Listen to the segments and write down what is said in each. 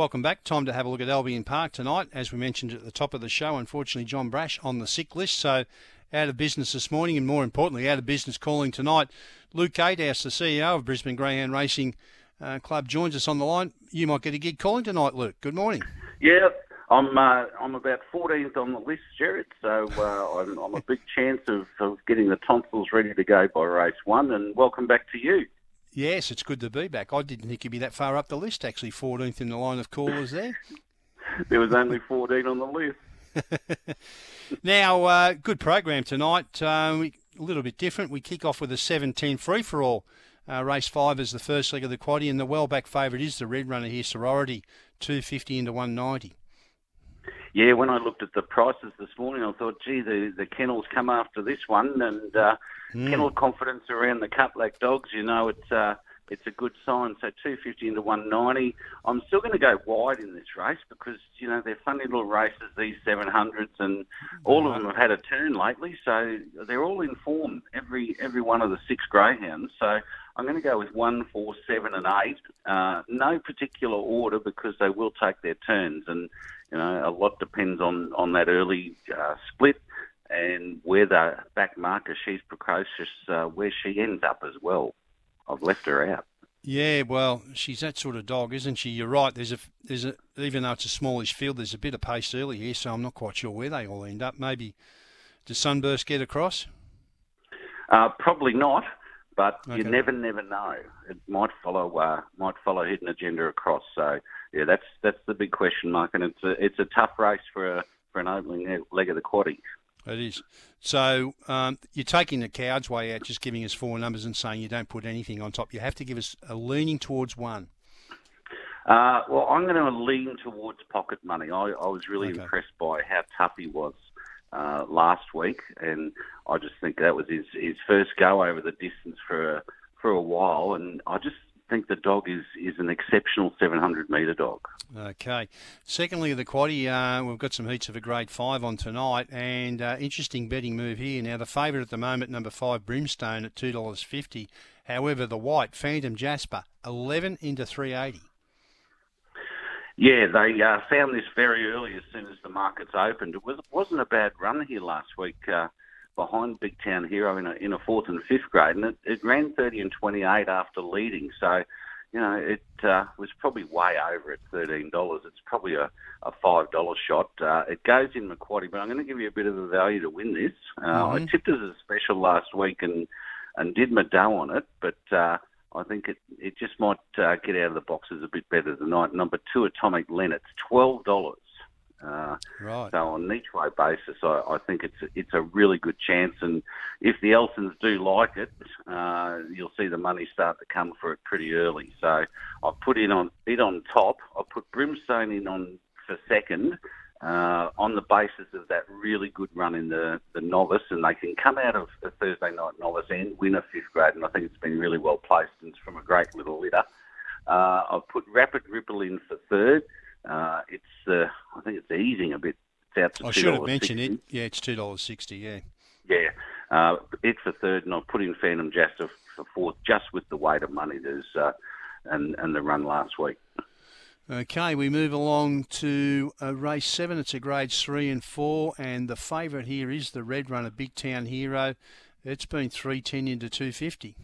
Welcome back. Time to have a look at Albion Park tonight. As we mentioned at the top of the show, unfortunately, John Brash on the sick list, so out of business this morning, and more importantly, out of business calling tonight. Luke Gatehouse, the CEO of Brisbane Greyhound Racing uh, Club, joins us on the line. You might get a gig calling tonight, Luke. Good morning. Yeah, I'm uh, I'm about 14th on the list, Gerard. So uh, I'm, I'm, a big chance of, of getting the tonsils ready to go by race one. And welcome back to you. Yes, it's good to be back. I didn't think you'd be that far up the list. Actually, 14th in the line of callers there. there was only 14 on the list. now, uh, good program tonight. We, a little bit different. We kick off with a 7-10 free for all. Uh, race five is the first leg of the quaddy, and the well back favourite is the red runner here, Sorority, 250 into 190. Yeah, when I looked at the prices this morning, I thought, gee, the, the kennels come after this one, and uh, mm. kennel confidence around the cut black dogs, you know, it's uh, it's a good sign. So 250 into 190. I'm still going to go wide in this race because you know they're funny little races. These 700s and all of them have had a turn lately, so they're all in form. Every every one of the six greyhounds. So I'm going to go with one, four, seven, and eight. Uh, no particular order because they will take their turns, and you know a lot depends on on that early uh, split and where the back marker she's precocious, uh, where she ends up as well. I've left her out. Yeah, well, she's that sort of dog, isn't she? You're right. There's a, there's a, even though it's a smallish field, there's a bit of pace early here, so I'm not quite sure where they all end up. Maybe does Sunburst get across? Uh, probably not, but okay. you never, never know. It might follow, uh, might follow Hidden Agenda across. So yeah, that's that's the big question mark, and it's a, it's a tough race for a for an opening leg of the quaddy. It is. So um, you're taking the cow's way out, just giving us four numbers and saying you don't put anything on top. You have to give us a leaning towards one. Uh, well, I'm going to lean towards pocket money. I, I was really okay. impressed by how tough he was uh, last week, and I just think that was his, his first go over the distance for a, for a while, and I just think the dog is, is an exceptional 700 metre dog. Okay. Secondly, the quaddy, uh, we've got some heats of a grade five on tonight, and uh, interesting betting move here. Now, the favourite at the moment, number five, Brimstone at $2.50. However, the white, Phantom Jasper, 11 into 380. Yeah, they uh, found this very early as soon as the markets opened. It, was, wasn't a bad run here last week uh, behind Big Town Hero in a, in a fourth and fifth grade, and it, it ran 30 and 28 after leading. So you know, it uh, was probably way over at thirteen dollars. It's probably a, a five dollar shot. Uh, it goes in Macquarie, but I'm going to give you a bit of a value to win this. Uh, mm-hmm. I tipped as a special last week and and did my dough on it, but uh, I think it it just might uh, get out of the boxes a bit better tonight. Number two, Atomic Lennox, twelve dollars. Uh, right. So on an each way basis, I, I think it's a, it's a really good chance. And if the Elsons do like it, uh, you'll see the money start to come for it pretty early. So I put in on it on top. I put Brimstone in on for second. Uh, on the basis of that really good run in the, the novice, and they can come out of the Thursday night novice and win a fifth grade, and I think it's been really well placed and it's from a great little litter. Uh, I've put Rapid Ripple in for third. Uh, it's uh, I think it's easing a bit. It's out to I should have mentioned it. Yeah, it's two dollars sixty. Yeah. Yeah, uh, it for third, and I'll put in Phantom Jasper for fourth, just with the weight of money there's uh, and and the run last week. Okay, we move along to uh, race seven. It's a grade three and four, and the favourite here is the Red Runner Big Town Hero. It's been three ten into two fifty.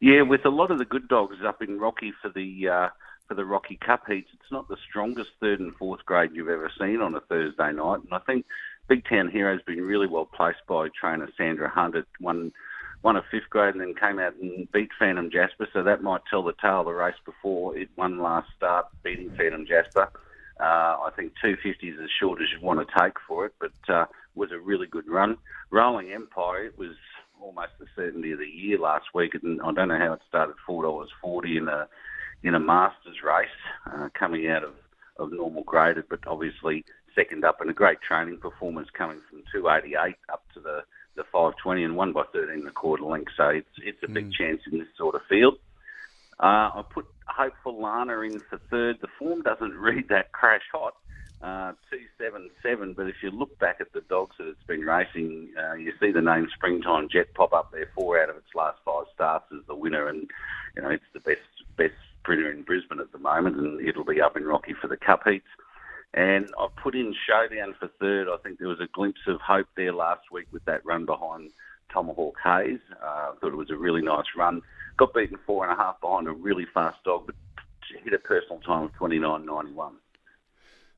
Yeah, with a lot of the good dogs up in Rocky for the uh, for the Rocky Cup heats, it's not the strongest third and fourth grade you've ever seen on a Thursday night. And I think Big Town Hero's been really well placed by trainer Sandra Hunt at one won a fifth grade and then came out and beat Phantom Jasper. So that might tell the tale of the race before it won last start, beating Phantom Jasper. Uh, I think 250 is as short as you want to take for it, but uh, was a really good run. Rolling Empire, it was almost the certainty of the year last week, and I don't know how it started four dollars forty in a in a Masters race uh, coming out of, of normal graded, but obviously second up and a great training performance coming from 288 up to the, the 520 and one by 13 and a quarter length. So it's, it's a big mm. chance in this sort of field. Uh, I put Hopeful Lana in for third. The form doesn't read that crash hot. Uh, 277, but if you look back at the dogs that it's been racing, uh, you see the name Springtime Jet pop up there. Four out of its last five starts as the winner, and you know it's the best best sprinter in Brisbane at the moment, and it'll be up in Rocky for the Cup heats. And I've put in Showdown for third. I think there was a glimpse of hope there last week with that run behind Tomahawk Hayes. Uh, I thought it was a really nice run. Got beaten four and a half behind a really fast dog, but hit a personal time of 29.91.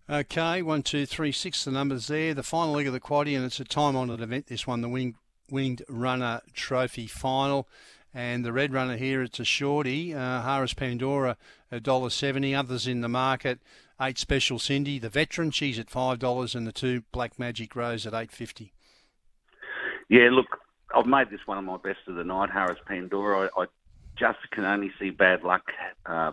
Okay, one, two, three, six. The numbers there. The final leg of the quaddy, and it's a time-honoured event. This one, the Wing, Winged Runner Trophy Final, and the red runner here. It's a shorty. Uh, Harris Pandora, a dollar seventy. Others in the market. Eight Special Cindy, the veteran. She's at five dollars, and the two Black Magic Rose at eight fifty. Yeah, look, I've made this one of my best of the night. Harris Pandora. I, I just can only see bad luck uh,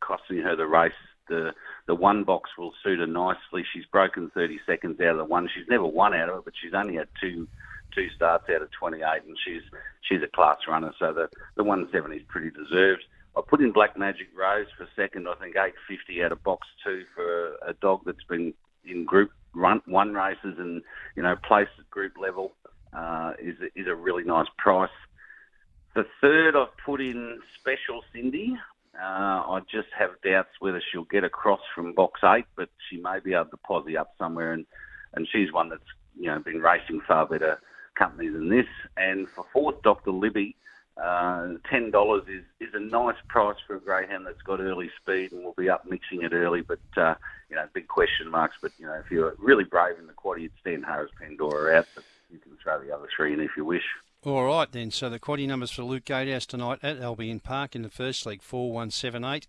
costing her the race the the one box will suit her nicely. She's broken 30 seconds out of the one. She's never won out of it, but she's only had two two starts out of 28, and she's she's a class runner. So the the 170 is pretty deserved. I put in Black Magic Rose for second. I think 850 out of box two for a dog that's been in group run, one races and you know placed at group level uh, is is a really nice price. The third I've put in Special Cindy. Uh, I just have doubts whether she'll get across from box eight, but she may be able to posse up somewhere, and, and she's one that's you know been racing far better company than this. And for fourth, Dr. Libby, uh, ten dollars is is a nice price for a greyhound that's got early speed and will be up mixing it early, but uh, you know big question marks. But you know if you're really brave in the quad, you'd stand Harris Pandora out, but you can throw the other three in if you wish. All right, then. So the quaddy numbers for Luke Gatehouse tonight at Albion Park in the first leg 4 1 7 8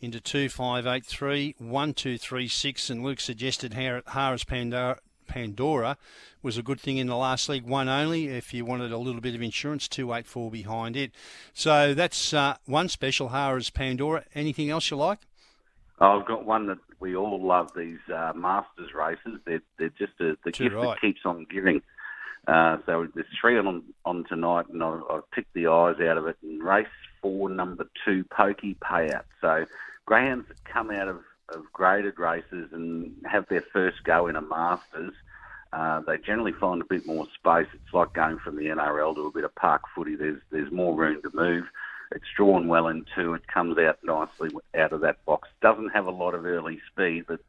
into 2 5 8 3 1 2 3 6. And Luke suggested Harris Pandora, Pandora was a good thing in the last league, one only. If you wanted a little bit of insurance, 284 behind it. So that's uh, one special, Harris Pandora. Anything else you like? I've got one that we all love these uh, Masters races. They're, they're just a, the Too gift right. that keeps on giving. Uh, so there's three on on tonight, and I've, I've picked the eyes out of it. And race four, number two, Pokey Payout. So greyhounds that come out of, of graded races and have their first go in a Masters, uh, they generally find a bit more space. It's like going from the NRL to a bit of park footy. There's there's more room to move. It's drawn well in two. It comes out nicely out of that box. Doesn't have a lot of early speed, but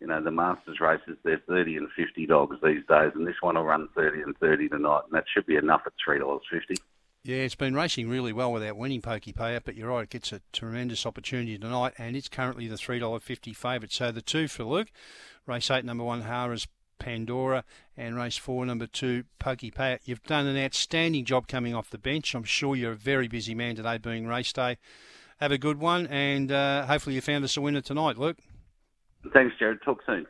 you know, the Masters races, they're 30 and 50 dogs these days, and this one will run 30 and 30 tonight, and that should be enough at $3.50. Yeah, it's been racing really well without winning Pokey Payout, but you're right, it gets a tremendous opportunity tonight, and it's currently the $3.50 favourite. So the two for Luke, race eight, number one, Harris Pandora, and race four, number two, Pokey Payout. You've done an outstanding job coming off the bench. I'm sure you're a very busy man today, being race day. Have a good one, and uh, hopefully you found us a winner tonight, Luke. Thanks, Gerard. Talk soon.